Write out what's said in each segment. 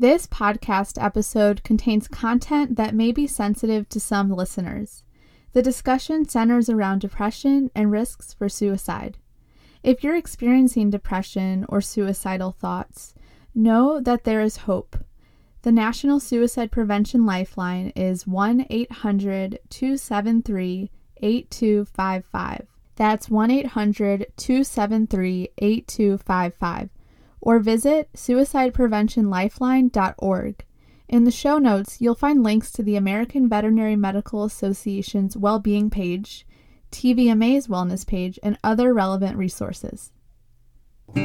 This podcast episode contains content that may be sensitive to some listeners. The discussion centers around depression and risks for suicide. If you're experiencing depression or suicidal thoughts, know that there is hope. The National Suicide Prevention Lifeline is 1 800 273 8255. That's 1 800 273 8255. Or visit suicidepreventionlifeline.org. In the show notes, you'll find links to the American Veterinary Medical Association's well-being page, TVMA's wellness page, and other relevant resources. You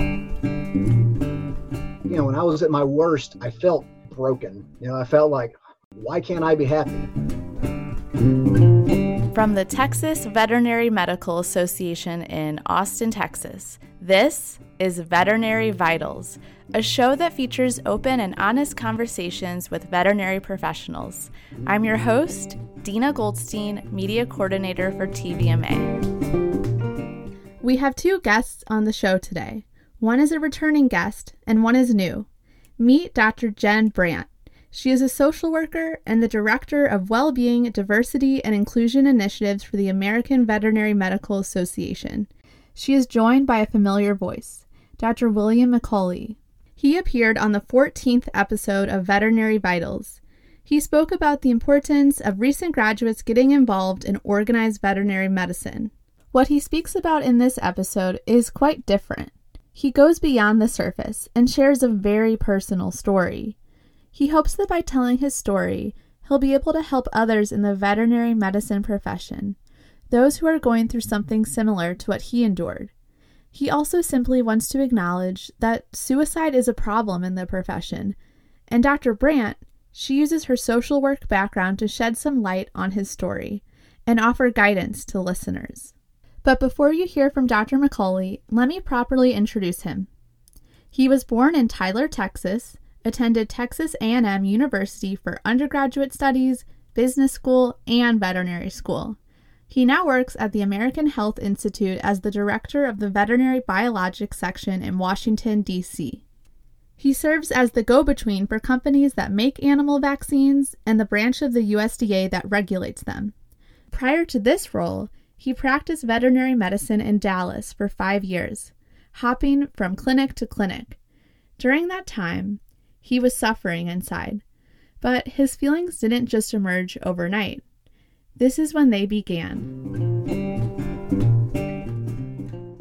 know, when I was at my worst, I felt broken. You know, I felt like, why can't I be happy? From the Texas Veterinary Medical Association in Austin, Texas, this is Veterinary Vitals, a show that features open and honest conversations with veterinary professionals. I'm your host, Dina Goldstein, Media Coordinator for TVMA. We have two guests on the show today. One is a returning guest, and one is new. Meet Dr. Jen Brandt. She is a social worker and the Director of Wellbeing, Diversity, and Inclusion Initiatives for the American Veterinary Medical Association. She is joined by a familiar voice, Dr. William McCauley. He appeared on the 14th episode of Veterinary Vitals. He spoke about the importance of recent graduates getting involved in organized veterinary medicine. What he speaks about in this episode is quite different. He goes beyond the surface and shares a very personal story. He hopes that by telling his story, he'll be able to help others in the veterinary medicine profession, those who are going through something similar to what he endured. He also simply wants to acknowledge that suicide is a problem in the profession, and Dr. Brandt, she uses her social work background to shed some light on his story and offer guidance to listeners. But before you hear from Dr. McCauley, let me properly introduce him. He was born in Tyler, Texas, attended Texas A&M University for undergraduate studies, business school, and veterinary school. He now works at the Animal Health Institute as the director of the Veterinary Biologics section in Washington, D.C. He serves as the go between for companies that make animal vaccines and the branch of the USDA that regulates them. Prior to this role, he practiced veterinary medicine in Dallas for five years, hopping from clinic to clinic. During that time, he was suffering inside. But his feelings didn't just emerge overnight. This is when they began.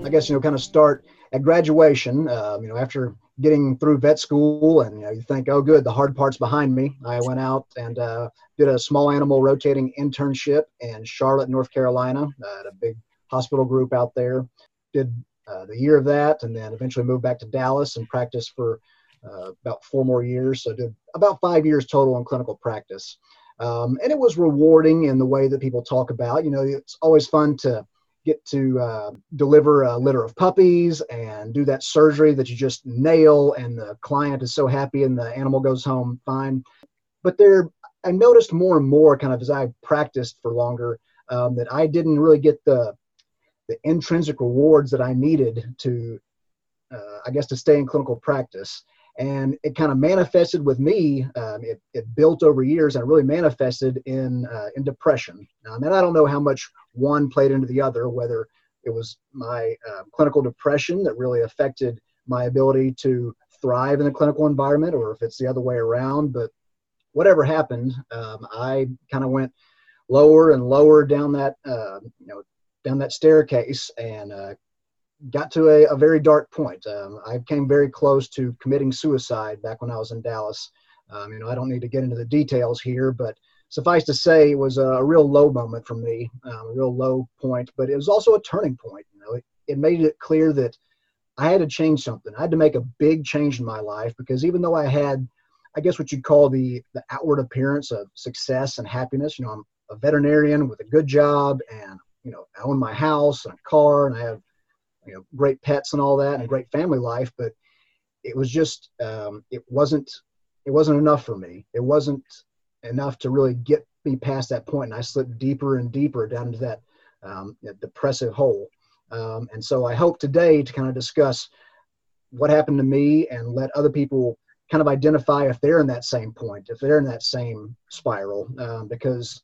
I guess, you know, kind of start at graduation, um, you know, after getting through vet school and, you know, you think, oh, good, the hard part's behind me. I went out and uh, did a small animal rotating internship in Charlotte, North Carolina uh, at a big hospital group out there. Did uh, the year of that and then eventually moved back to Dallas and practiced for uh, about four more years. So did about five years total in clinical practice. Um, and it was rewarding in the way that people talk about. You know, it's always fun to get to uh, deliver a litter of puppies and do that surgery that you just nail, and the client is so happy and the animal goes home fine. But there, I noticed more and more, kind of as I practiced for longer, um, that I didn't really get the the intrinsic rewards that I needed to, uh, I guess, to stay in clinical practice and it kind of manifested with me. Um, it, it built over years and really manifested in uh, in depression. Um, and I don't know how much one played into the other, whether it was my uh, clinical depression that really affected my ability to thrive in the clinical environment, or if it's the other way around. But whatever happened, um, I kind of went lower and lower down that uh, you know down that staircase and uh, got to a, a very dark point. Um, I came very close to committing suicide back when I was in Dallas. Um, you know, I don't need to get into the details here, but suffice to say, it was a, real low moment for me, um, a real low point. But it was also a turning point. You know, it, it made it clear that I had to change something. I had to make a big change in my life because even though I had, I guess, what you'd call the the outward appearance of success and happiness, you know, I'm a veterinarian with a good job, and you know, I own my house and a car, and I have you know great pets and all that and a great family life but it was just um, it wasn't it wasn't enough for me. It wasn't enough to really get me past that point and i slipped deeper and deeper down into that um, depressive hole. Um, and so i hope today to kind of discuss what happened to me and let other people kind of identify if they're in that same point, if they're in that same spiral, um, because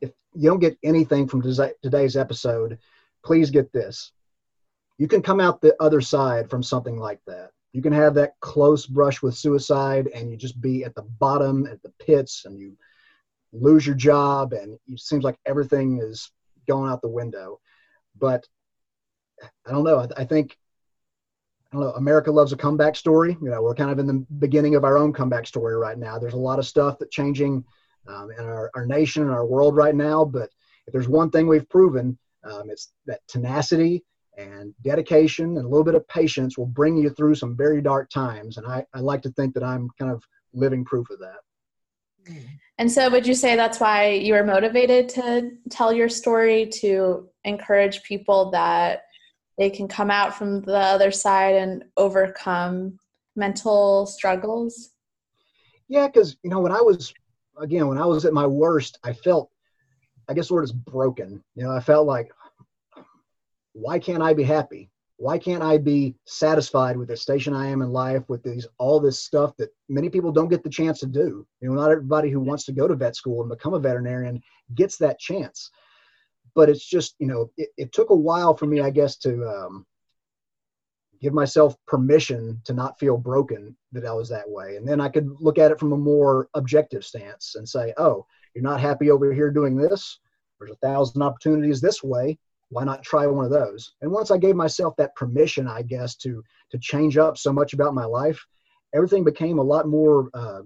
if you don't get anything from today's episode, please get this. You can come out the other side from something like that. You can have that close brush with suicide and you just be at the bottom, at the pits, and you lose your job, and it seems like everything is going out the window. But I don't know. I, I think I don't know. America loves a comeback story. You know, we're kind of in the beginning of our own comeback story right now. There's a lot of stuff that's changing um, in our, our nation and our world right now. But if there's one thing we've proven, um, it's that tenacity and dedication and a little bit of patience will bring you through some very dark times. And I, I like to think that I'm kind of living proof of that. And so, would you say that's why you were motivated to tell your story to encourage people that they can come out from the other side and overcome mental struggles? Yeah, because, you know, when I was, again, when I was at my worst, I felt, I guess the word is broken. You know, I felt like, why can't I be happy? Why can't I be satisfied with the station I am in life with these all this stuff that many people don't get the chance to do? You know, not everybody who wants to go to vet school and become a veterinarian gets that chance. But it's just, you know, it, it took a while for me, I guess, to um, give myself permission to not feel broken that I was that way. And then I could look at it from a more objective stance and say, oh, you're not happy over here doing this. There's a thousand opportunities this way why not try one of those? And once i gave myself that permission i guess to to change up so much about my life everything became a lot more uh,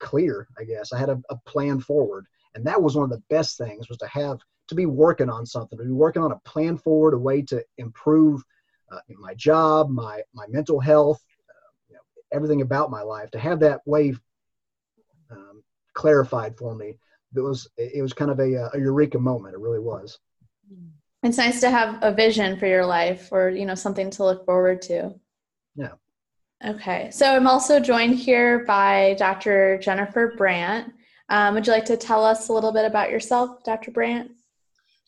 clear i guess. I had a, a, plan forward. And that was one of the best things was to have to be working on something to be working on a plan forward a way to improve uh, my job my my mental health uh, you know, everything about my life to have that way um, clarified for me. It was it was kind of a, a eureka moment. It really was. Mm it's nice to have a vision for your life or you know something to look forward to. Yeah. Okay. So i'm also joined here by dr jennifer brandt. Um, would you like to tell us a little bit about yourself dr brandt?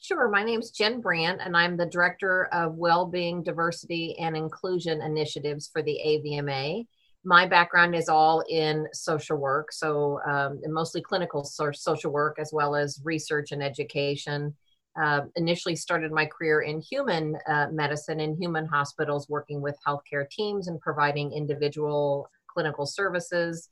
Sure. My name is Jen Brandt, and I'm the Director of Wellbeing, Diversity, and Inclusion Initiatives for the AVMA. My background is all in social work, so um, mostly clinical social work as well as research and education uh, initially started my career in human uh, medicine in human hospitals, working with healthcare teams and providing individual clinical services.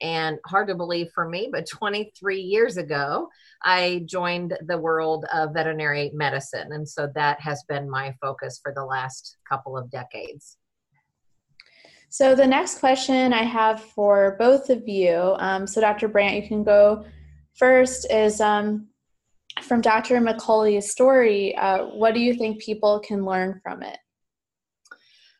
And hard to believe for me, but 23 years ago, I joined the world of veterinary medicine. And so that has been my focus for the last couple of decades. So, the next question I have for both of you um, so, Dr. Brandt, you can go first is um, from Dr. McCauley's story, uh, what do you think people can learn from it?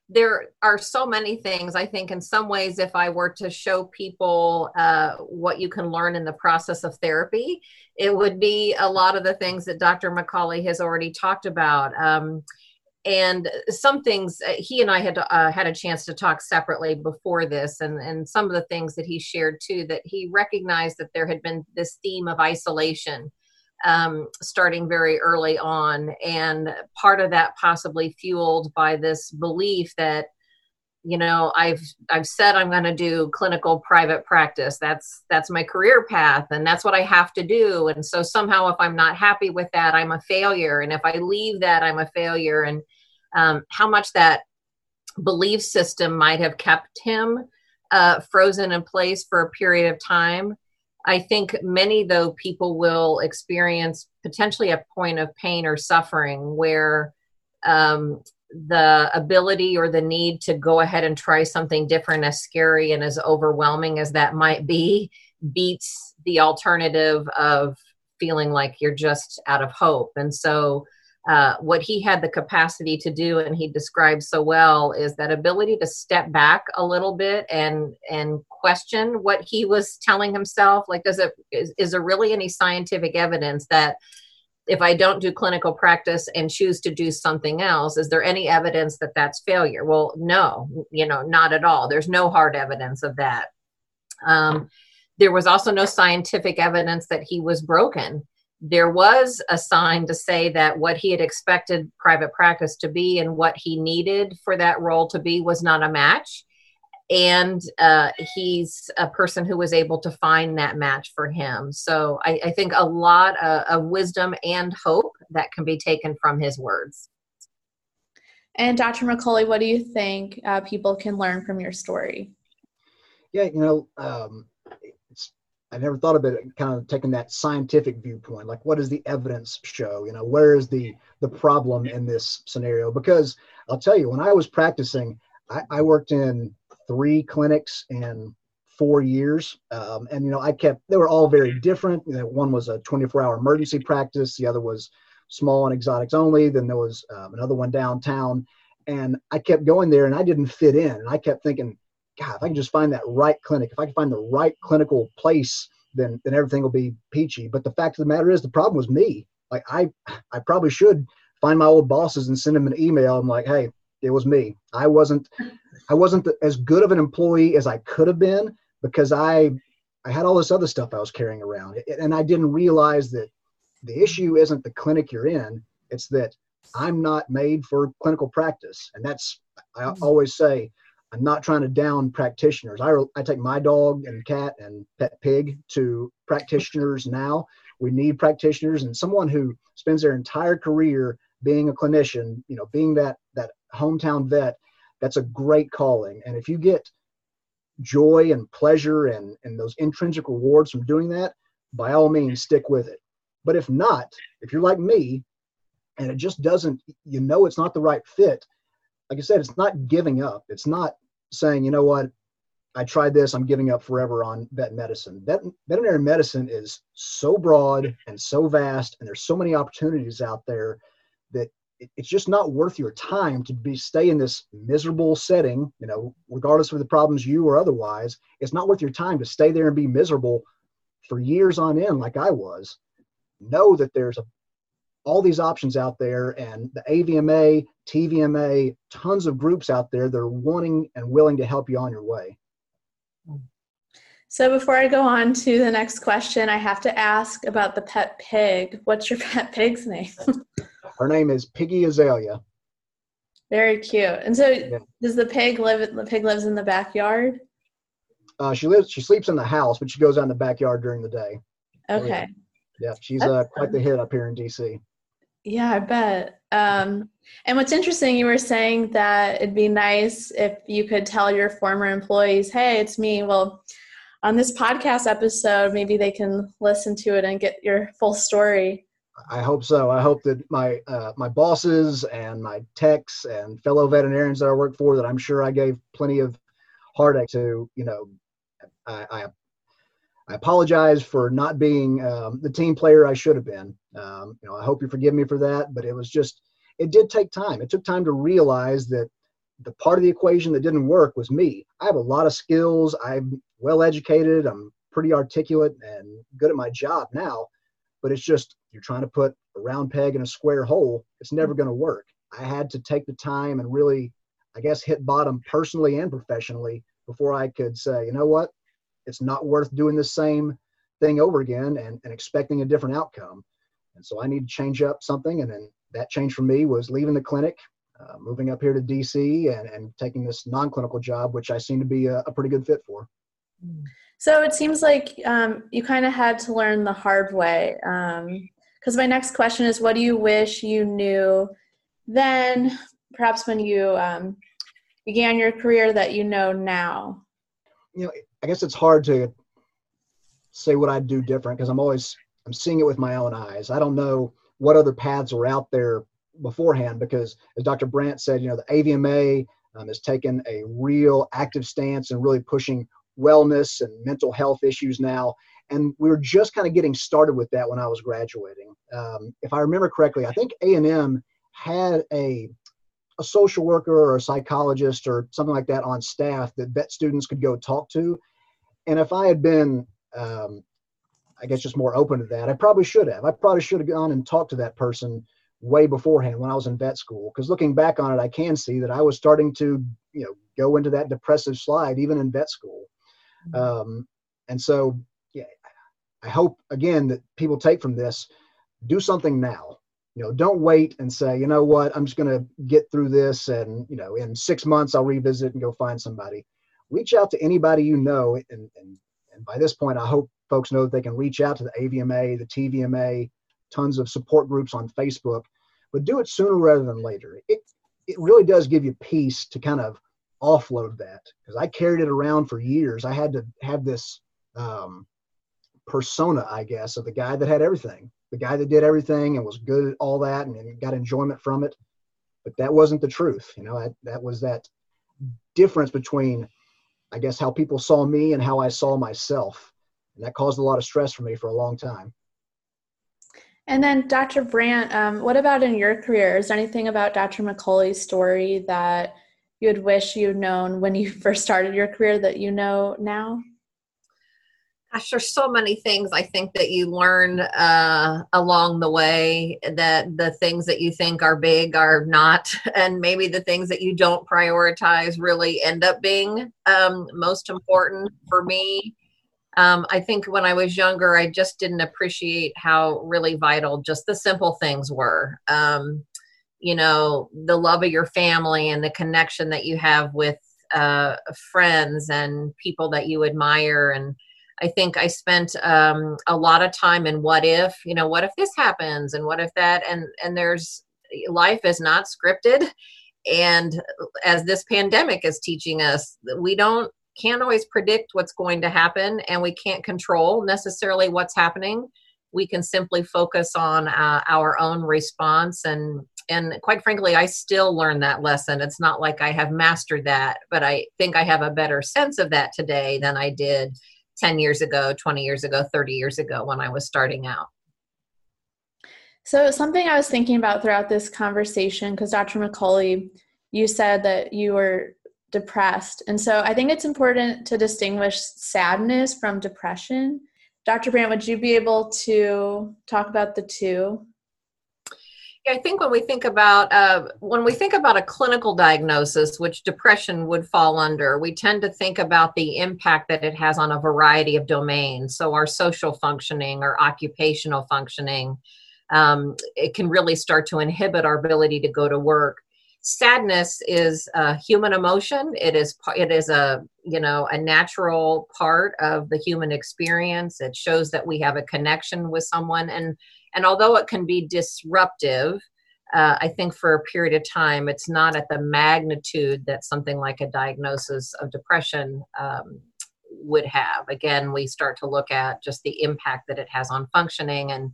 There are so many things. I think, in some ways, if I were to show people uh, what you can learn in the process of therapy, it would be a lot of the things that Dr. McCauley has already talked about. Um, and some things uh, he and I had uh, had a chance to talk separately before this, and and some of the things that he shared too that he recognized that there had been this theme of isolation um, starting very early on. And part of that possibly fueled by this belief that, you know, I've I've said I'm going to do clinical private practice. That's that's my career path, and that's what I have to do. And so somehow, if I'm not happy with that, I'm a failure. And if I leave that, I'm a failure. And um, how much that belief system might have kept him uh, frozen in place for a period of time I think many, though, people will experience potentially a point of pain or suffering where um, the ability or the need to go ahead and try something different, as scary and as overwhelming as that might be, beats the alternative of feeling like you're just out of hope. And so, uh, what he had the capacity to do and he described so well is that ability to step back a little bit and and question what he was telling himself. Like does it is, is there really any scientific evidence that if i don't do clinical practice and choose to do something else is there any evidence that that's failure? Well no you know not at all. There's no hard evidence of that. Um, there was also no scientific evidence that he was broken there was a sign to say that what he had expected private practice to be and what he needed for that role to be was not a match and uh, he's a person who was able to find that match for him. So I, I think a lot of, of, wisdom and hope that can be taken from his words. And Dr. McCauley, what do you think uh, people can learn from your story? Yeah, you know, um, I never thought about it kind of taking that scientific viewpoint. Like, what does the evidence show? You know, where is the the problem in this scenario? Because I'll tell you, when I was practicing, I, I worked in three clinics in four years, um, and you know, I kept they were all very different. You know, one was a 24 hour emergency practice, the other was small and exotics only. Then there was um, another one downtown, and I kept going there, and I didn't fit in, and I kept thinking God, if I can just find that right clinic, if I can find the right clinical place, then then everything will be peachy. But the fact of the matter is, the problem was me. Like I, I probably should find my old bosses and send them an email. I'm like, hey, it was me. I wasn't, I wasn't the, as good of an employee as I could have been because I, I had all this other stuff I was carrying around, and I didn't realize that the issue isn't the clinic you're in. It's that I'm not made for clinical practice, and that's I mm. always say I'm not trying to down practitioners. I, I take my dog and cat and pet pig to practitioners now. We need practitioners and someone who spends their entire career being a clinician, you know, being that that hometown vet. That's a great calling. And if you get joy and pleasure and, and those intrinsic rewards from doing that, by all means, stick with it. But if not, if you're like me and it just doesn't, you know, it's not the right fit, like I said, it's not giving up. It's not saying, you know what, I tried this, I'm giving up forever on vet medicine. Vet, veterinary medicine is so broad and so vast, and there's so many opportunities out there that it, it's just not worth your time to be stay in this miserable setting. You know, regardless of the problems you or otherwise, it's not worth your time to stay there and be miserable for years on end, like I was. Know that there's a all these options out there and the AVMA, TVMA, tons of groups out there that are wanting and willing to help you on your way. So before I go on to the next question, I have to ask about the pet pig. What's your pet pig's name? Her name is Piggy Azalea. Very cute. And so, yeah. does the pig live? The pig lives in the backyard. Uh, she lives. She sleeps in the house, but she goes out in the backyard during the day. Okay. Yeah, she's uh, quite the hit up here in DC. Yeah, I bet. Um, and what's interesting, you were saying that it'd be nice if you could tell your former employees, hey, it's me. Well, on this podcast episode, maybe they can listen to it and get your full story. I hope so. I hope that my uh, my bosses and my techs and fellow veterinarians that I work for, that I'm sure I gave plenty of heartache to, you know, I, I I apologize for not being um, the team player I should have been. Um, you know, I hope you forgive me for that, but it was just, it did take time. It took time to realize that the part of the equation that didn't work was me. I have a lot of skills. I'm well educated. I'm pretty articulate and good at my job now, but it's just you're trying to put a round peg in a square hole. It's never going to work. I had to take the time and really, I guess, hit bottom personally and professionally before I could say, you know what, it's not worth doing the same thing over again and, and expecting a different outcome. And so I need to change up something. And then that change for me was leaving the clinic, uh, moving up here to DC and, and taking this non-clinical job, which I seem to be a, a pretty good fit for. So it seems like um, you kind of had to learn the hard way. Because um, my next question is, what do you wish you knew then, perhaps when you um, began your career that you know now? You know, I guess it's hard to say what I'd do different because I'm always I'm seeing it with my own eyes. I don't know what other paths were out there beforehand because, as Dr. Brandt said, you know, the AVMA um, has taken a real active stance and really pushing wellness and mental health issues now. And we were just kind of getting started with that when I was graduating. Um, if I remember correctly, I think A&M had a a social worker or a psychologist or something like that on staff that vet students could go talk to. And if I had been, um, I guess, just more open to that, I probably should have. I probably should have gone and talked to that person way beforehand when I was in vet school. Because looking back on it, I can see that I was starting to, you know, go into that depressive slide even in vet school. Mm-hmm. Um, and so, yeah, I hope again that people take from this, do something now you know don't wait and say you know what i'm just going to get through this and you know in six months i'll revisit and go find somebody reach out to anybody you know. And, and, and by this point, I hope folks know that they can reach out to the AVMA, the TVMA, tons of support groups on Facebook, but do it sooner rather than later. It, it really does give you peace to kind of offload that because I carried it around for years. I had to have this um, persona, I guess, of the guy that had everything, the guy that did everything and was good at all that and and got enjoyment from it. But that wasn't the truth. You know, I, that was that difference between, I guess, how people saw me and how I saw myself. And that caused a lot of stress for me for a long time. And then, Dr. Brandt, um, what about in your career? Is there anything about Dr. McCauley's story that you'd wish you'd known when you first started your career that you know now? Gosh, there's so many things I think that you learn uh, along the way that the things that you think are big are not, and maybe the things that you don't prioritize really end up being um, most important for me. Um, I think when I was younger, I just didn't appreciate how really vital just the simple things were. Um, you know, the love of your family and the connection that you have with uh, friends and people that you admire. And I think I spent um, a lot of time in what if, you know, what if this happens and what if that, and and there's life is not scripted. And as this pandemic is teaching us, we don't can't always predict what's going to happen and we can't control necessarily what's happening we can simply focus on uh, our own response and and quite frankly i still learn that lesson it's not like i have mastered that but i think i have a better sense of that today than i did 10 years ago 20 years ago 30 years ago when i was starting out so something i was thinking about throughout this conversation because dr mccauley you said that you were depressed. And so I think it's important to distinguish sadness from depression. Dr. Brandt, would you be able to talk about the two? I think when we think about uh, when we think about a clinical diagnosis, which depression would fall under, we tend to think about the impact that it has on a variety of domains. So our social functioning, our occupational functioning, um, it can really start to inhibit our ability to go to work. Sadness is a human emotion. It is it is a you know a natural part of the human experience. It shows that we have a connection with someone. And and although it can be disruptive uh, i think for a period of time it's not at the magnitude that something like a diagnosis of depression um, would have again we start to look at just the impact that it has on functioning and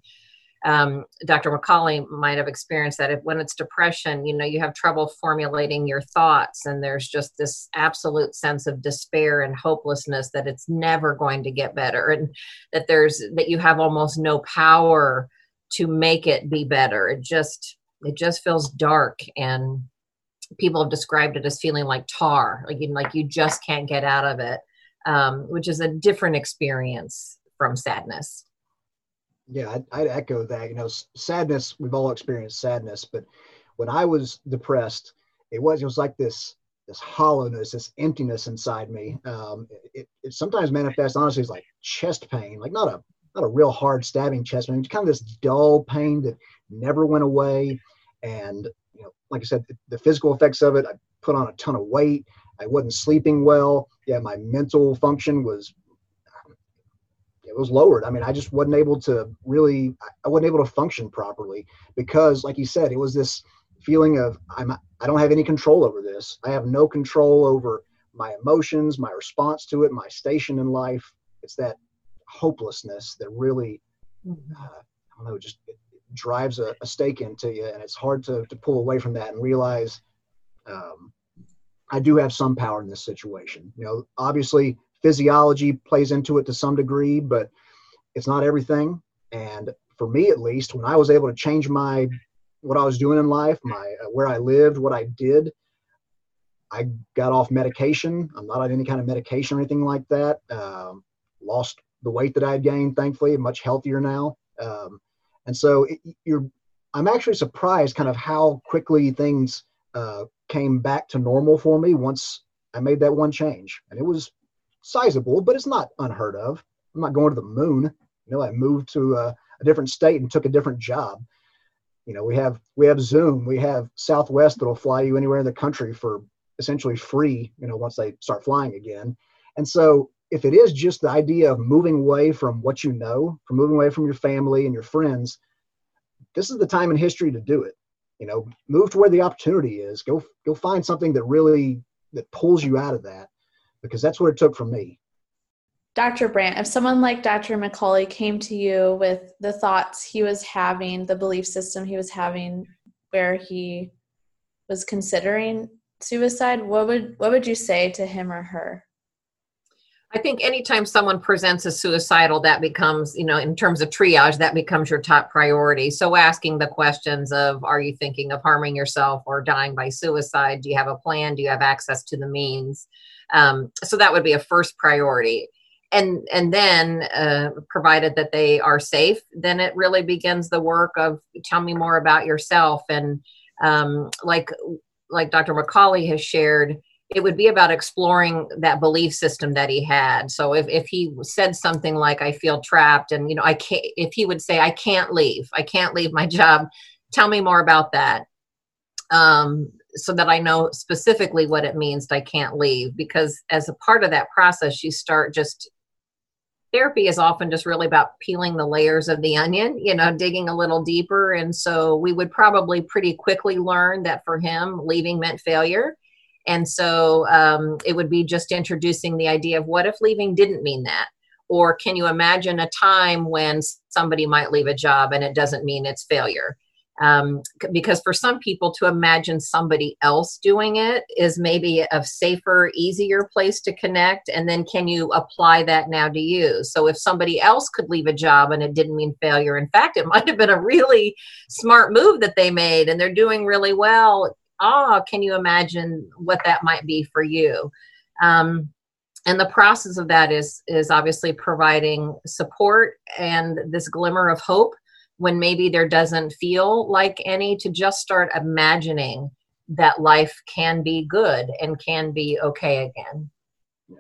um, Dr. McCauley might have experienced that if when it's depression, you know, you have trouble formulating your thoughts, and there's just this absolute sense of despair and hopelessness that it's never going to get better, and that there's that you have almost no power to make it be better. It just it just feels dark, and people have described it as feeling like tar, like you like you just can't get out of it, um, which is a different experience from sadness yeah, I'd, I'd, echo that. You know, sadness. We've all experienced sadness, but when I was depressed, it was it was like this this hollowness, this emptiness inside me. Um, it, it sometimes manifests honestly as like chest pain, like not a not a real hard stabbing chest pain, It's kind of this dull pain that never went away. And you know, like I said, the, the physical effects of it, I put on a ton of weight. I wasn't sleeping well. Yeah, my mental function was um, it was lowered. I mean, I just wasn't able to really, I wasn't able to function properly because, like you said, it was this feeling of I'm, I don't have any control over this. I have no control over my emotions, my response to it, my station in life. It's that hopelessness that really, mm-hmm. uh, I don't know, just drives a, a, stake into you, and it's hard to to pull away from that and realize. Um, I do have some power in this situation. You know, obviously physiology plays into it to some degree, but it's not everything. And for me, at least, when I was able to change my what I was doing in life, my uh, where I lived, what I did, I got off medication. I'm not on any kind of medication or anything like that. Um, lost the weight that I had gained, thankfully, much healthier now. Um, and so it, you're, I'm actually surprised, kind of how quickly things uh, came back to normal for me once I made that one change. And it was sizable, but it's not unheard of. I'm not going to the moon. You know, I moved to a, a different state and took a different job. You know, we have we have Zoom, we have Southwest that'll fly you anywhere in the country for essentially free, you know, once they start flying again. And so if it is just the idea of moving away from what you know, from moving away from your family and your friends, this is the time in history to do it. You know, move to where the opportunity is. Go go find something that really that pulls you out of that because that's what it took from me. Dr. Brandt, if someone like Dr. McCauley came to you with the thoughts he was having, the belief system he was having where he was considering suicide, what would what would you say to him or her? I think anytime someone presents as suicidal, that becomes, you know, in terms of triage, that becomes your top priority. So asking the questions of, are you thinking of harming yourself or dying by suicide? Do you have a plan? Do you have access to the means? Um, so that would be a first priority. And and then, uh, provided that they are safe, then it really begins the work of tell me more about yourself. And um, like like Dr. McCauley has shared, it would be about exploring that belief system that he had so if, if he said something like i feel trapped and you know i can't if he would say i can't leave i can't leave my job tell me more about that um, so that i know specifically what it means that i can't leave because as a part of that process you start just therapy is often just really about peeling the layers of the onion, you know, digging a little deeper. And so we would probably pretty quickly learn that for him, leaving meant failure. And so um, it would be just introducing the idea of what if leaving didn't mean that? Or can you imagine a time when somebody might leave a job and it doesn't mean it's failure? Um, because for some people to imagine somebody else doing it is maybe a safer, easier place to connect. And then can you apply that now to you? So if somebody else could leave a job and it didn't mean failure, in fact, it might have been a really smart move that they made and they're doing really well ah, can you imagine what that might be for you? Um, and the process of that is is obviously providing support and this glimmer of hope when maybe there doesn't feel like any to just start imagining that life can be good and can be okay again. Yeah.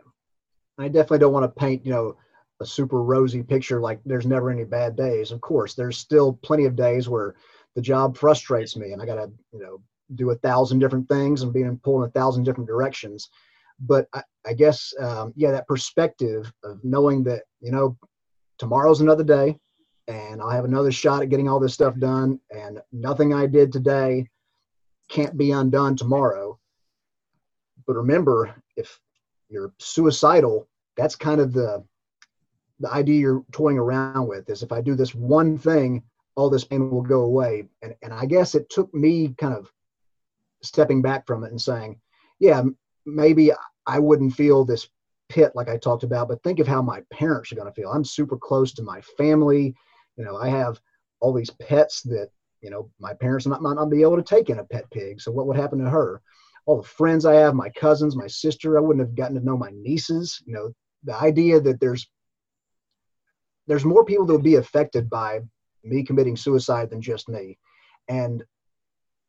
I definitely don't want to paint, you know, a super rosy picture like there's never any bad days. Of course, there's still plenty of days where the job frustrates me and I got to, you know, do a thousand different things and being pulled in a thousand different directions. But I, I guess, um, yeah, that perspective of knowing that, you know, tomorrow's another day and I'll have another shot at getting all this stuff done and nothing I did today can't be undone tomorrow. But remember, if you're suicidal, that's kind of the the idea you're toying around with is if I do this one thing, all this pain will go away. And and I guess it took me kind of stepping back from it and saying, yeah, maybe I wouldn't feel this pit like I talked about, but think of how my parents are going to feel. I'm super close to my family. You know, I have all these pets that, you know, my parents might not be able to take in a pet pig. So what would happen to her? All the friends I have, my cousins, my sister, I wouldn't have gotten to know my nieces. You know, the idea that there's there's more people that would be affected by me committing suicide than just me. And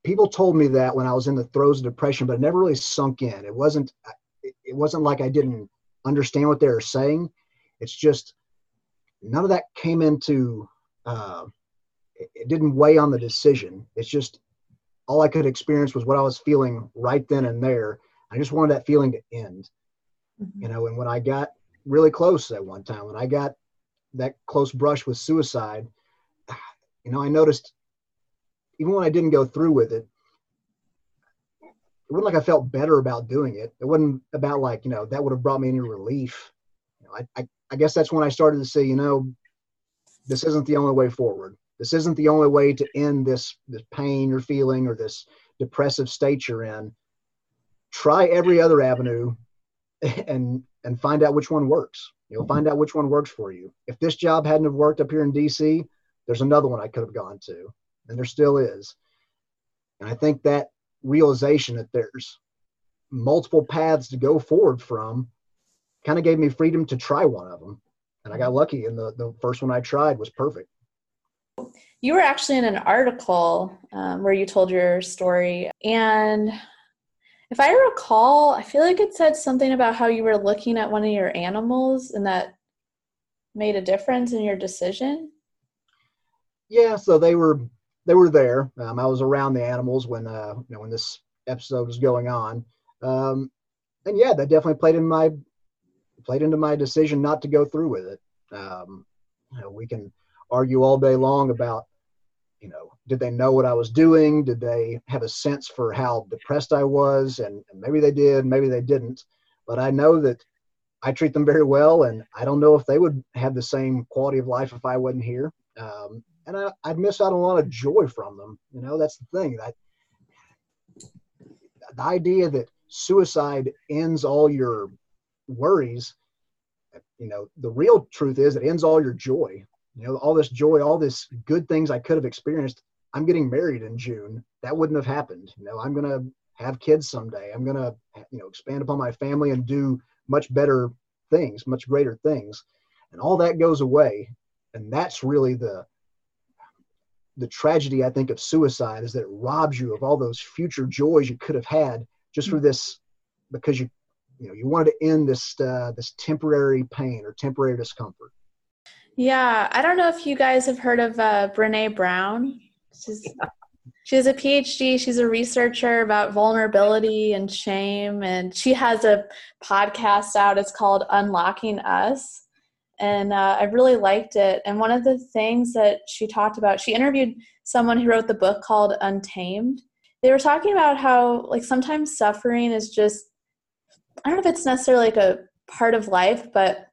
people told me that when I was in the throes of depression, but it never really sunk in. It wasn't it wasn't like I didn't understand what they were saying. It's just none of that came into uh, it, didn't weigh on the decision. It's just all I could experience was what I was feeling right then and there. I just wanted that feeling to end. Mm-hmm. You know, and when I got really close at one time, when I got that close brush with suicide, you know, I noticed even when I didn't go through with it, it wasn't like I felt better about doing it. It wasn't about like, you know, that would have brought me any relief. You know, I, I, I guess that's when I started to say, you know, this isn't the only way forward. This isn't the only way to end this this pain you're feeling or this depressive state you're in. Try every other avenue and and find out which one works. You'll find out which one works for you. If this job hadn't have worked up here in DC, there's another one I could have gone to and there still is. And I think that realization that there's multiple paths to go forward from kind of gave me freedom to try one of them. And I got lucky, and the, the first one I tried was perfect. You were actually in an article um, where you told your story. And if I recall, I feel like it said something about how you were looking at one of your animals and that made a difference in your decision. Yeah, so they were they were there. Um, I was around the animals when uh, you know when this episode was going on. Um, and yeah, that definitely played in my played into my decision not to go through with it. Um, you know, we can argue all day long about, you know, did they know what I was doing? Did they have a sense for how depressed I was? And, and maybe they did, maybe they didn't. But I know that I treat them very well, and I don't know if they would have the same quality of life if I wasn't here. Um, and I, I'd miss out on a lot of joy from them. You know, that's the thing. That the idea that suicide ends all your worries you know the real truth is it ends all your joy you know all this joy all this good things i could have experienced i'm getting married in june that wouldn't have happened you know i'm to have kids someday i'm to you know expand upon my family and do much better things much greater things and all that goes away and that's really the the tragedy i think of suicide is that it robs you of all those future joys you could have had just for this because you you know you wanted to end this uh, this temporary pain or temporary discomfort. Yeah i don't know if you guys have heard of uh, brene brown. She's yeah. she has a phd she's a researcher about vulnerability and shame and she has a podcast out it's called unlocking us and uh, i really liked it. And one of the things that she talked about she interviewed someone who wrote the book called untamed. They were talking about how like sometimes suffering is just I don't know if it's necessarily like a part of life, but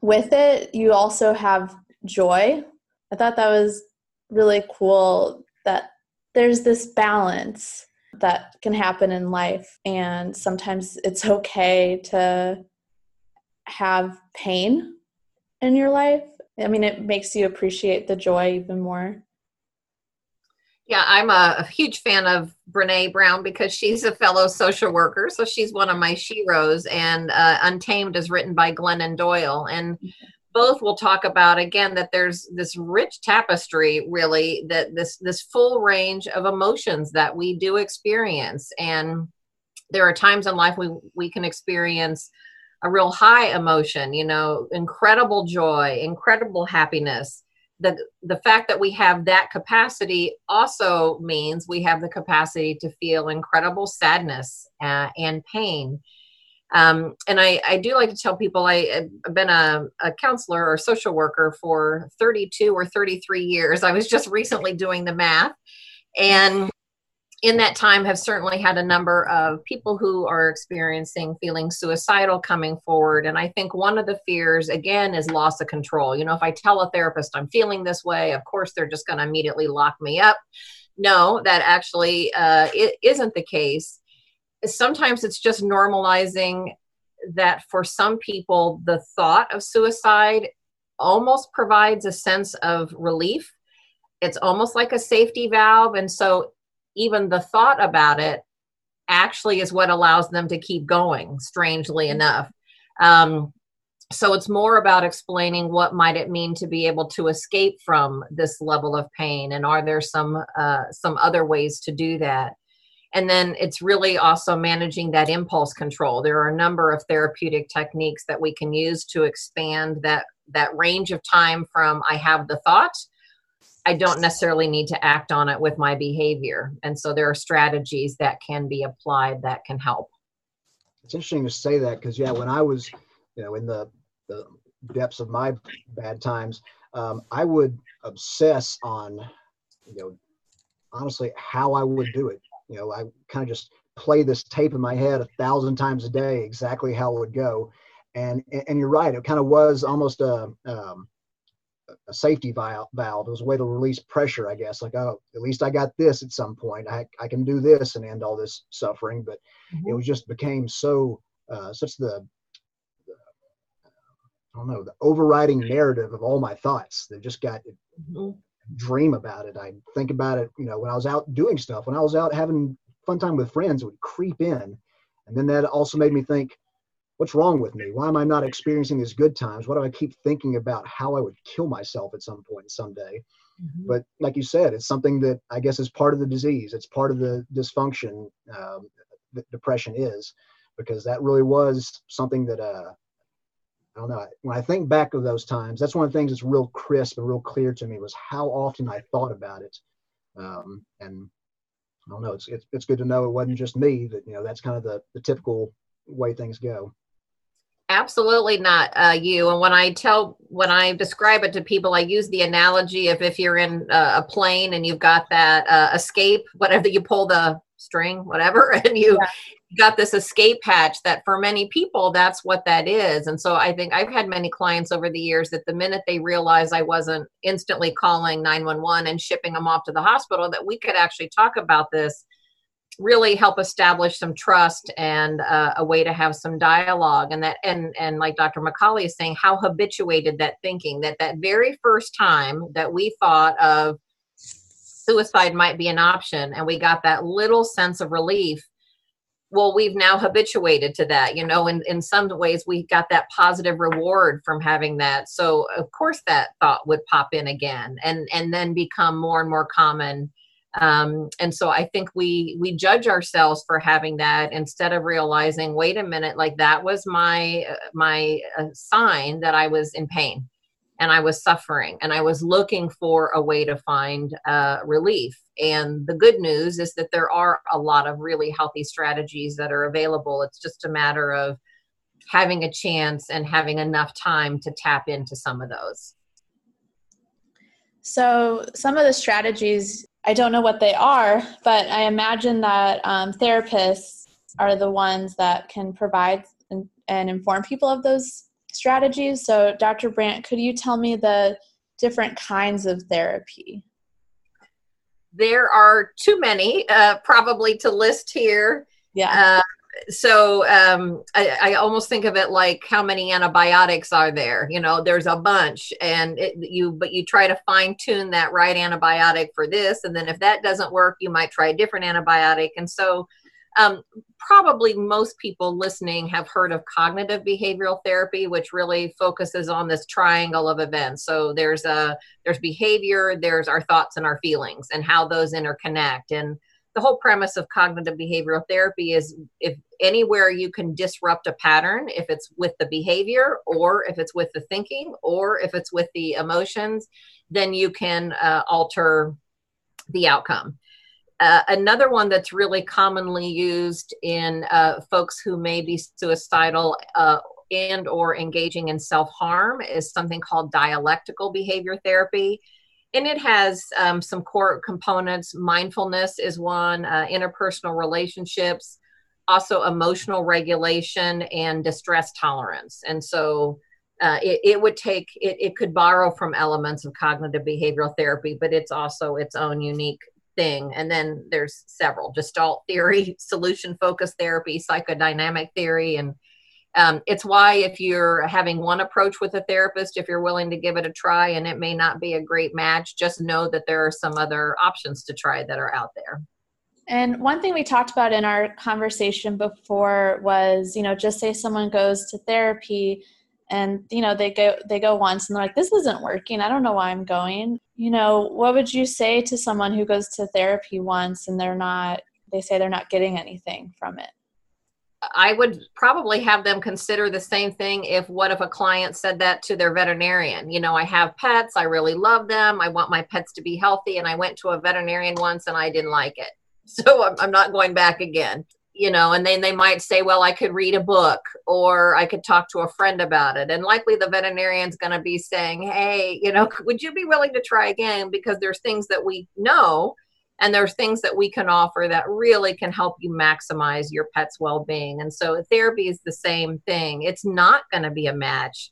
with it, you also have joy. I thought that was really cool that there's this balance that can happen in life, and sometimes it's okay to have pain in your life. I mean, it makes you appreciate the joy even more. Yeah, I'm a, a, huge fan of Brene Brown because she's a fellow social worker. So she's one of my sheroes. And uh, Untamed is written by Glennon Doyle. And both will talk about again that there's this rich tapestry, really, that this this full range of emotions that we do experience. And there are times in life we we can experience a real high emotion, you know, incredible joy, incredible happiness the the fact that we have that capacity also means we have the capacity to feel incredible sadness uh, and pain um, and I, I do like to tell people I, have been a, a counselor or social worker for 32 or 33 years. I was just recently doing the math. And in that time have certainly had a number of people who are experiencing feeling suicidal coming forward. And i think one of the fears again is loss of control. You know if i tell a therapist i'm feeling this way of course they're just going to immediately lock me up. No that actually uh, it isn't the case. Sometimes it's just normalizing that for some people the thought of suicide almost provides a sense of relief. It's almost like a safety valve. And so even the thought about it actually is what allows them to keep going strangely mm-hmm. enough. Um, so it's more about explaining what might it mean to be able to escape from this level of pain and are there some uh, some other ways to do that? And then it's really also managing that impulse control. There are a number of therapeutic techniques that we can use to expand that that range of time from i have the thought I don't necessarily need to act on it with my behavior. And so there are strategies that can be applied that can help. It's interesting to say that because, yeah, when I was, you know, in the, the depths of my bad times, um, I would obsess on, you know, honestly, how I would do it. You know, I kind of just play this tape in my head a thousand times a day, exactly how it would go. And, and you're right. It kind of was almost a, um, a safety valve. It was a way to release pressure, I guess. Like, oh, at least I got this at some point. I, I can do this and end all this suffering. But mm-hmm. it was just became so uh, such the, the, I don't know the overriding narrative of all my thoughts that just got mm-hmm. dream about it. I think about it. You know, when I was out doing stuff, when I was out having fun time with friends, it would creep in, and then that also made me think what's wrong with me? Why am I not experiencing these good times? Why do I keep thinking about how I would kill myself at some point someday? Mm-hmm. But like you said, it's something that I guess is part of the disease. It's part of the dysfunction um, that depression is, because that really was something that uh, I don't know. When I think back of those times, that's one of the things that's real crisp and real clear to me was how often I thought about it, um, and I don't know. It's, it's it's good to know it wasn't just me. That you know that's kind of the the typical way things go. Absolutely not uh, you. And when I tell, when I describe it to people, I use the analogy of if you're in a plane and you've got that uh, escape, whatever you pull the string, whatever, and you yeah. got this escape hatch that for many people, that's what that is. And so I think I've had many clients over the years that the minute they realize I wasn't instantly calling 911 and shipping them off to the hospital, that we could actually talk about this really help establish some trust and uh, a way to have some dialogue. And that and and like dr mccauley is saying how habituated that thinking that that very first time that we thought of suicide might be an option and we got that little sense of relief well we've now habituated to that you know in, in some ways we got that positive reward from having that. So of course that thought would pop in again and and then become more and more common um, and so i think we we judge ourselves for having that instead of realizing wait a minute like that was my uh, my uh, sign that i was in pain and i was suffering and i was looking for a way to find uh, relief. And the good news is that there are a lot of really healthy strategies that are available. It's just a matter of having a chance and having enough time to tap into some of those. So some of the strategies I don't know what they are, but I imagine that um, therapists are the ones that can provide and, and inform people of those strategies. So, Dr. Brandt, could you tell me the different kinds of therapy? There are too many, uh, probably to list here. Yeah. Uh, so um, I, I, almost think of it like how many antibiotics are there? You know there's a bunch and it, you but you try to fine tune that right antibiotic for this and then if that doesn't work you might try a different antibiotic. And so um, probably most people listening have heard of cognitive behavioral therapy which really focuses on this triangle of events. So there's a there's behavior there's our thoughts and our feelings and how those interconnect. And the whole premise of cognitive behavioral therapy is if anywhere you can disrupt a pattern, if it's with the behavior or if it's with the thinking or if it's with the emotions, then you can uh, alter the outcome. Uh, another one that's really commonly used in uh, folks who may be suicidal uh, and or engaging in self-harm is something called dialectical behavior therapy and it has um, some core components. Mindfulness is one, uh, interpersonal relationships, also emotional regulation and distress tolerance. And so uh, it, it, would take, it, it could borrow from elements of cognitive behavioral therapy, but it's also its own unique thing. And then there's several Gestalt theory, solution focused therapy, psychodynamic theory, and um, it's why if you're having one approach with a therapist if you're willing to give it a try and it may not be a great match just know that there are some other options to try that are out there. And one thing we talked about in our conversation before was you know just say someone goes to therapy and you know they go they go once and they're like this isn't working. I don't know why i'm going. You know what would you say to someone who goes to therapy once and they're not they say they're not getting anything from it I would probably have them consider the same thing if what if a client said that to their veterinarian? You know, I have pets, I really love them, I want my pets to be healthy, and I went to a veterinarian once and I didn't like it. So I'm, I'm not going back again. You know, and then they might say, well, I could read a book or I could talk to a friend about it. And likely the veterinarian's going to be saying, hey, you know, would you be willing to try again? Because there's things that we know and there are things that we can offer that really can help you maximize your pet's well-being and so therapy is the same thing it's not going to be a match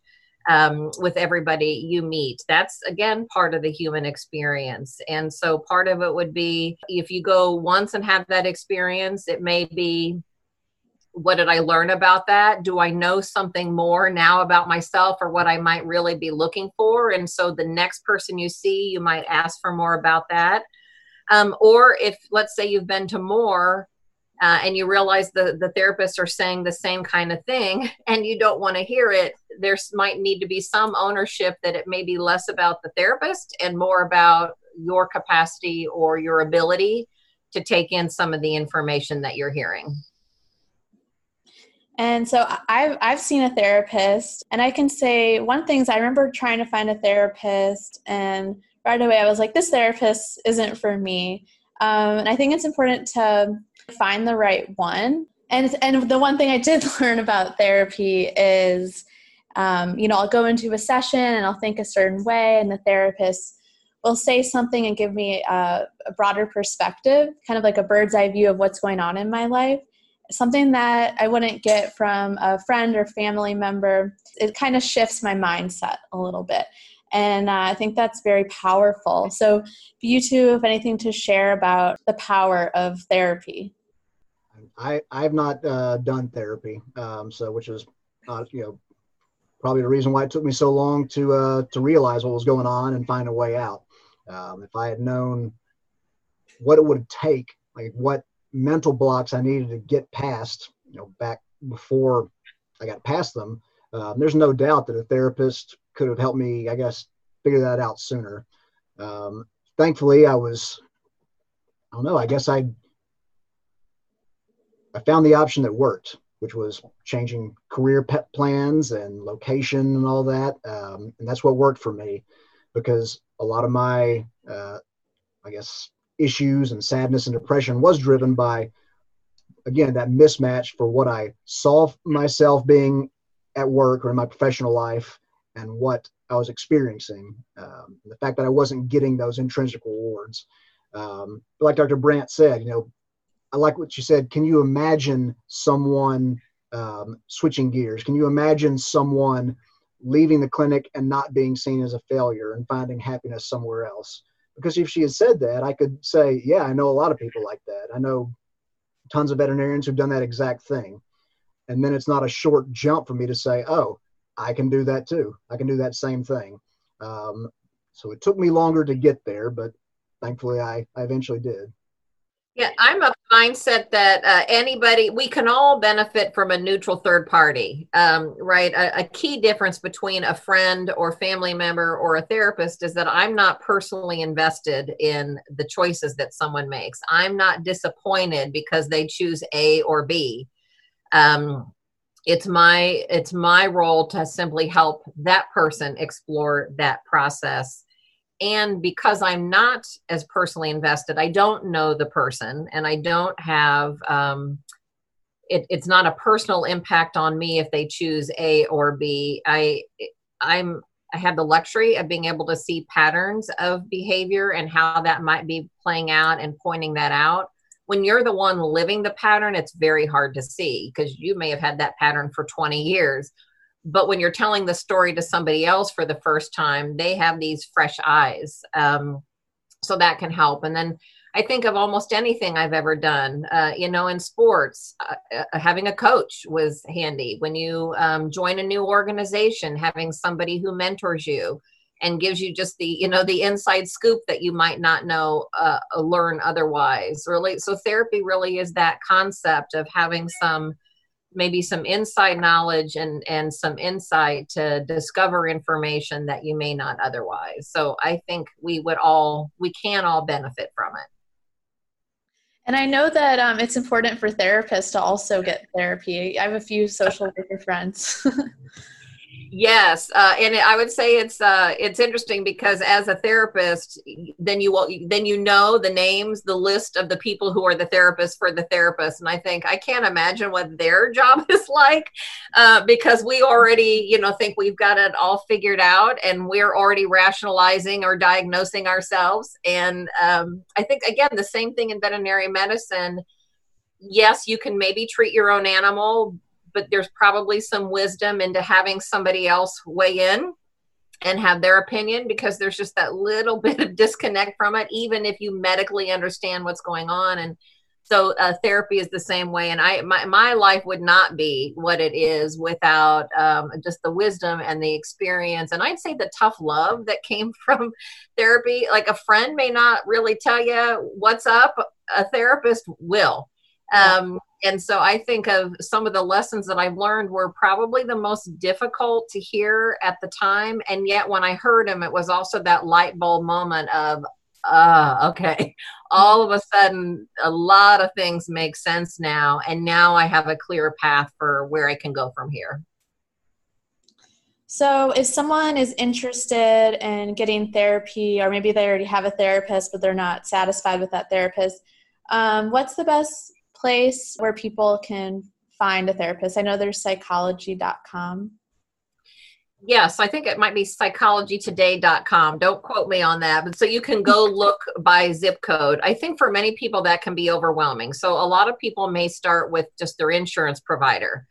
um, with everybody you meet that's again part of the human experience and so part of it would be if you go once and have that experience it may be what did I learn about that? Do I know something more now about myself or what I might really be looking for? And so the next person you see, you might ask for more about that. Um, or if, let's say, you've been to more uh, and you realize the, the therapists are saying the same kind of thing and you don't want to hear it, there might need to be some ownership that it may be less about the therapist and more about your capacity or your ability to take in some of the information that you're hearing. And so I've I've seen a therapist, and I can say one thing is I remember trying to find a therapist, and right away I was like, this therapist isn't for me. Um, and I think it's important to find the right one. And and the one thing I did learn about therapy is, um, you know, I'll go into a session and I'll think a certain way, and the therapist will say something and give me a, a broader perspective, kind of like a bird's eye view of what's going on in my life. Something that I wouldn't get from a friend or family member. It kind of shifts my mindset a little bit. And uh, I think that's very powerful. So, you two have anything to share about the power of therapy? I I've not uh, done therapy, um, so which is uh, you know probably the reason why it took me so long to uh, to realize what was going on and find a way out. Um, if I had known what it would take, like what mental blocks I needed to get past, you know, back before I got past them, um, there's no doubt that a therapist could have helped me, I guess, figure that out sooner. Um, thankfully, I was, I don't know, I guess I, I found the option that worked, which was changing career pet plans and location and all that. Um, and that's what worked for me because a lot of my, uh, I guess, issues and sadness and depression was driven by, again, that mismatch for what I saw myself being at work or in my professional life and what I was experiencing. Um, the fact that I wasn't getting those intrinsic rewards. Um, like Dr. Brandt said, you know, I like what you said. Can you imagine someone um, switching gears? Can you imagine someone leaving the clinic and not being seen as a failure and finding happiness somewhere else? Because if she had said that, I could say, yeah, I know a lot of people like that. I know tons of veterinarians who've done that exact thing and then it's not a short jump for me to say oh i can do that too. I can do that same thing. Um, so it took me longer to get there but thankfully i, I eventually did. Yeah i'm of a mindset that uh, anybody we can all benefit from a neutral third party um, right? A, a key difference between a friend or family member or a therapist is that i'm not personally invested in the choices that someone makes. I'm not disappointed because they choose a or b um, it's my it's my role to simply help that person explore that process. And because i'm not as personally invested i don't know the person and i don't have um, it, it's not a personal impact on me if they choose a or b. I i'm i have the luxury of being able to see patterns of behavior and how that might be playing out and pointing that out when you're the one living the pattern, it's very hard to see because you may have had that pattern for 20 years. But when you're telling the story to somebody else for the first time, they have these fresh eyes. Um, so that can help. And then I think of almost anything I've ever done. Uh, you know, in sports, uh, uh, having a coach was handy. When you um, join a new organization, having somebody who mentors you and gives you just the you know the inside scoop that you might not know uh, uh, learn otherwise really. So therapy really is that concept of having some maybe some inside knowledge and and some insight to discover information that you may not otherwise. So i think we would all we can all benefit from it. And i know that um, it's important for therapists to also get therapy. I have a few social worker friends Yes, uh, and I would say it's uh, it's interesting because as a therapist, then you will then you know the names, the list of the people who are the therapists for the therapist, and I think I can't imagine what their job is like uh, because we already you know think we've got it all figured out, and we're already rationalizing or diagnosing ourselves, and um, I think again the same thing in veterinary medicine. Yes, you can maybe treat your own animal, but there's probably some wisdom into having somebody else weigh in and have their opinion because there's just that little bit of disconnect from it even if you medically understand what's going on. And so uh, therapy is the same way. And i my, my life would not be what it is without um, just the wisdom and the experience. And i'd say the tough love that came from therapy like a friend may not really tell you what's up a therapist will um, and so I think of some of the lessons that I've learned were probably the most difficult to hear at the time. And yet when I heard them, it was also that light bulb moment of, uh, okay, all of a sudden, a lot of things make sense now. And now I have a clear path for where I can go from here. So, if someone is interested in getting therapy, or maybe they already have a therapist but they're not satisfied with that therapist, um, what's the best place where people can find a therapist? I know there's psychology.com. Yes, I think it might be psychologytoday.com. Don't quote me on that. But so you can go look by zip code. I think for many people that can be overwhelming. So a lot of people may start with just their insurance provider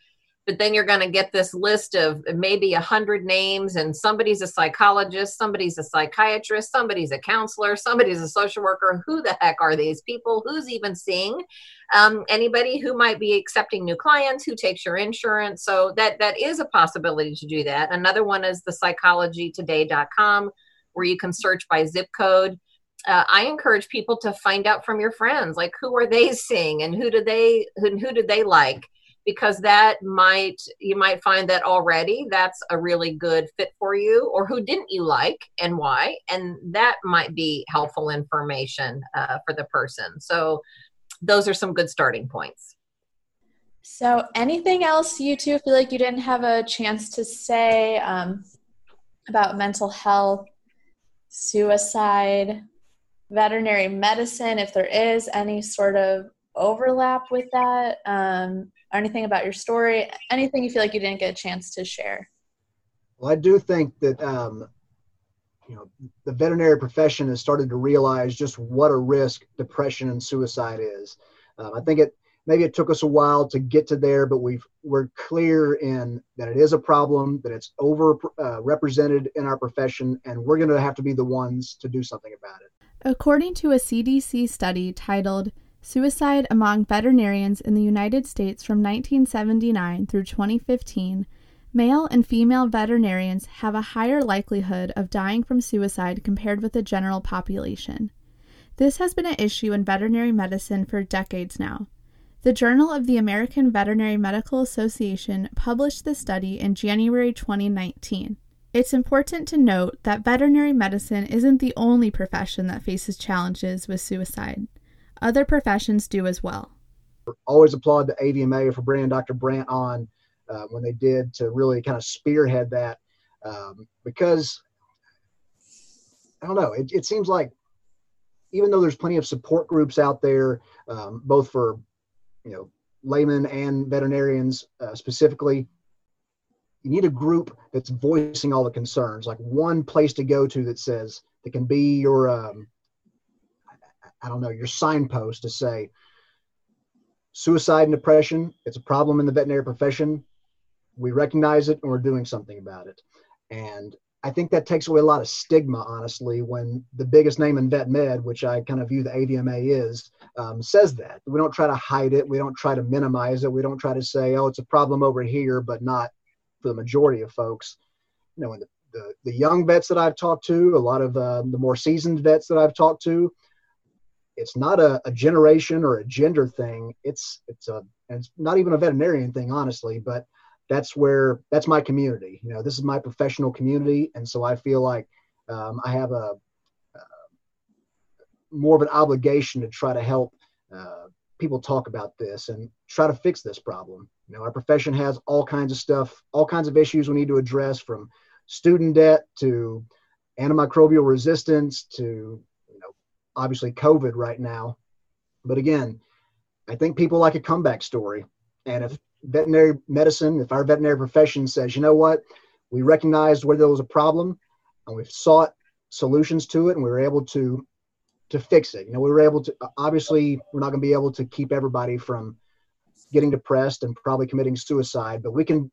but then you're going to get this list of maybe a hundred names and somebody's a psychologist somebody's a psychiatrist somebody's a counselor somebody's a social worker. Who the heck are these people? Who's even seeing um, anybody who might be accepting new clients who takes your insurance? So that that is a possibility to do that. Another one is the psychologytoday.com where you can search by zip code. Uh, I encourage people to find out from your friends, like who are they seeing and who do they who, who do they like, because that might you might find that already that's a really good fit for you or who didn't you like and why and that might be helpful information uh, for the person. So those are some good starting points. So anything else you two feel like you didn't have a chance to say um, about mental health suicide veterinary medicine if there is any sort of overlap with that um, or anything about your story, anything you feel like you didn't get a chance to share? Well, I do think that um, you know the veterinary profession has started to realize just what a risk depression and suicide is. Um, I think it maybe it took us a while to get to there, but we've we're clear in that it is a problem, that it's over uh, represented in our profession, and we're going to have to be the ones to do something about it. According to a CDC study titled Suicide among veterinarians in the United States from 1979 through 2015, male and female veterinarians have a higher likelihood of dying from suicide compared with the general population. This has been an issue in veterinary medicine for decades now. The Journal of the American Veterinary Medical Association published this study in January 2019. It's important to note that veterinary medicine isn't the only profession that faces challenges with suicide. Other professions do as well. Always applaud the AVMA for bringing Dr. Brandt on uh, when they did to really kind of spearhead that um, because I don't know, it, it, seems like even though there's plenty of support groups out there, um, both for you know laymen and veterinarians uh, specifically, you need a group that's voicing all the concerns, like one place to go to that says that can be your um, I don't know, your signpost to say suicide and depression, it's a problem in the veterinary profession. We recognize it and we're doing something about it. And I think that takes away a lot of stigma, honestly, when the biggest name in vet med, which I kind of view the AVMA is, um, says that. We don't try to hide it. We don't try to minimize it. We don't try to say, oh, it's a problem over here, but not for the majority of folks. You know, the, the, the young vets that I've talked to, a lot of uh, the more seasoned vets that I've talked to, it's not a, a generation or a gender thing. It's it's a it's not even a veterinarian thing, honestly. But that's where that's my community. You know, this is my professional community, and so I feel like um, I have a uh, more of an obligation to try to help uh, people talk about this and try to fix this problem. You know, our profession has all kinds of stuff, all kinds of issues we need to address, from student debt to antimicrobial resistance to obviously COVID right now. But again, I think people like a comeback story. And if veterinary medicine, if our veterinary profession says, you know what, we recognized where there was a problem and we've sought solutions to it and we were able to to fix it. You know, we were able to obviously we're not going to be able to keep everybody from getting depressed and probably committing suicide, but we can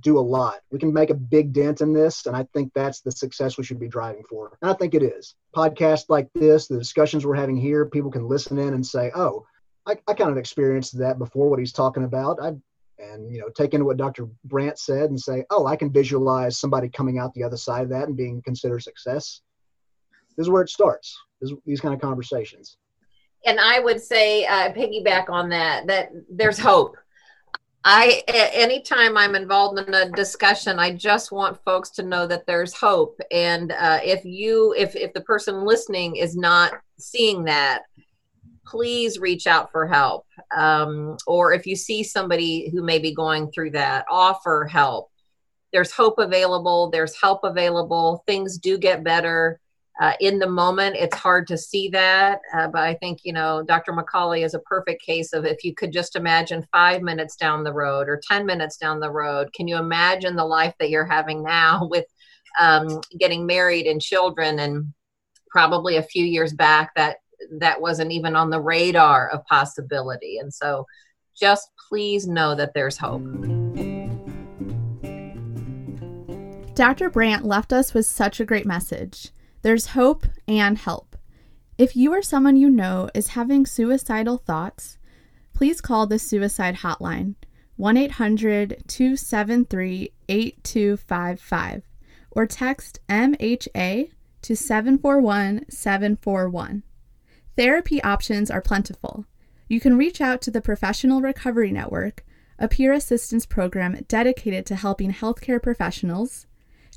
do a lot. We can make a big dent in this, and I think that's the success we should be driving for. And I think it is. Podcasts like this, the discussions we're having here, people can listen in and say, "Oh, I, I kind of experienced that before. What he's talking about, I." And you know, take into what Dr. Brandt said and say, "Oh, I can visualize somebody coming out the other side of that and being considered success." This is where it starts. This, these kind of conversations. And I would say, uh, piggyback on that, that there's hope I anytime I'm involved in a discussion, I just want folks to know that there's hope. And uh, if you, if if the person listening is not seeing that, please reach out for help. Um, or if you see somebody who may be going through that, offer help. there's hope available, there's help available, things do get better. Uh, in the moment, it's hard to see that, uh, but I think you know Dr. McCauley is a perfect case of if you could just imagine five minutes down the road or ten minutes down the road, can you imagine the life that you're having now with um, getting married and children, and probably a few years back that that wasn't even on the radar of possibility, and so just please know that there's hope. Dr. Brandt left us with such a great message. There's hope and help. If you or someone you know is having suicidal thoughts, please call the suicide hotline 1 800 273 8255 or text MHA to 741 741. Therapy options are plentiful. You can reach out to the Professional Recovery Network, a peer assistance program dedicated to helping healthcare professionals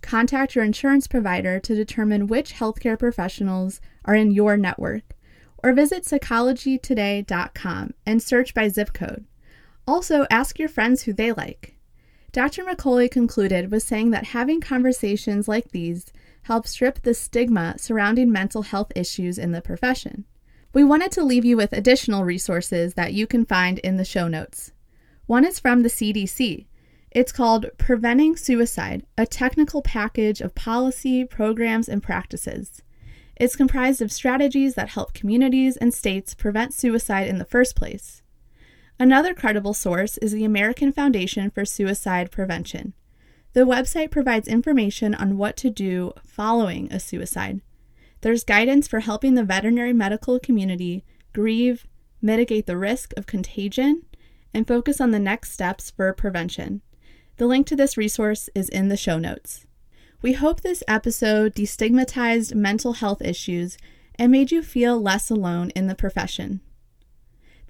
Contact your insurance provider to determine which healthcare professionals are in your network, or visit psychologytoday.com and search by zip code. Also, ask your friends who they like. Dr. McCauley concluded with saying that having conversations like these help strip the stigma surrounding mental health issues in the profession. We wanted to leave you with additional resources that you can find in the show notes. One is from the CDC, it's called Preventing Suicide, a technical package of policy, programs, and practices. It's comprised of strategies that help communities and states prevent suicide in the first place. Another credible source is the American Foundation for Suicide Prevention. The website provides information on what to do following a suicide. There's guidance for helping the veterinary medical community grieve, mitigate the risk of contagion, and focus on the next steps for prevention. The link to this resource is in the show notes. We hope this episode destigmatized mental health issues and made you feel less alone in the profession.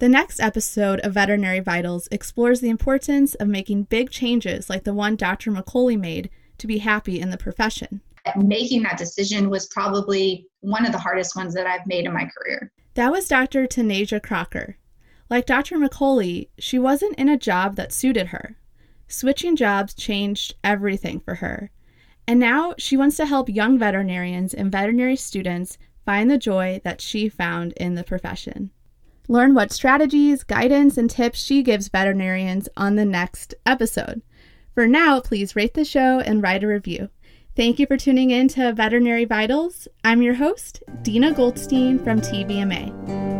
The next episode of Veterinary Vitals explores the importance of making big changes like the one Dr. McCauley made to be happy in the profession. Making that decision was probably one of the hardest ones that I've made in my career. That was Dr. Tanasia Crocker. Like Dr. McCauley, she wasn't in a job that suited her. Switching jobs changed everything for her. And now she wants to help young veterinarians and veterinary students find the joy that she found in the profession. Learn what strategies, guidance, and tips she gives veterinarians on the next episode. For now, please rate the show and write a review. Thank you for tuning in to Veterinary Vitals. I'm your host, Dina Goldstein from TVMA.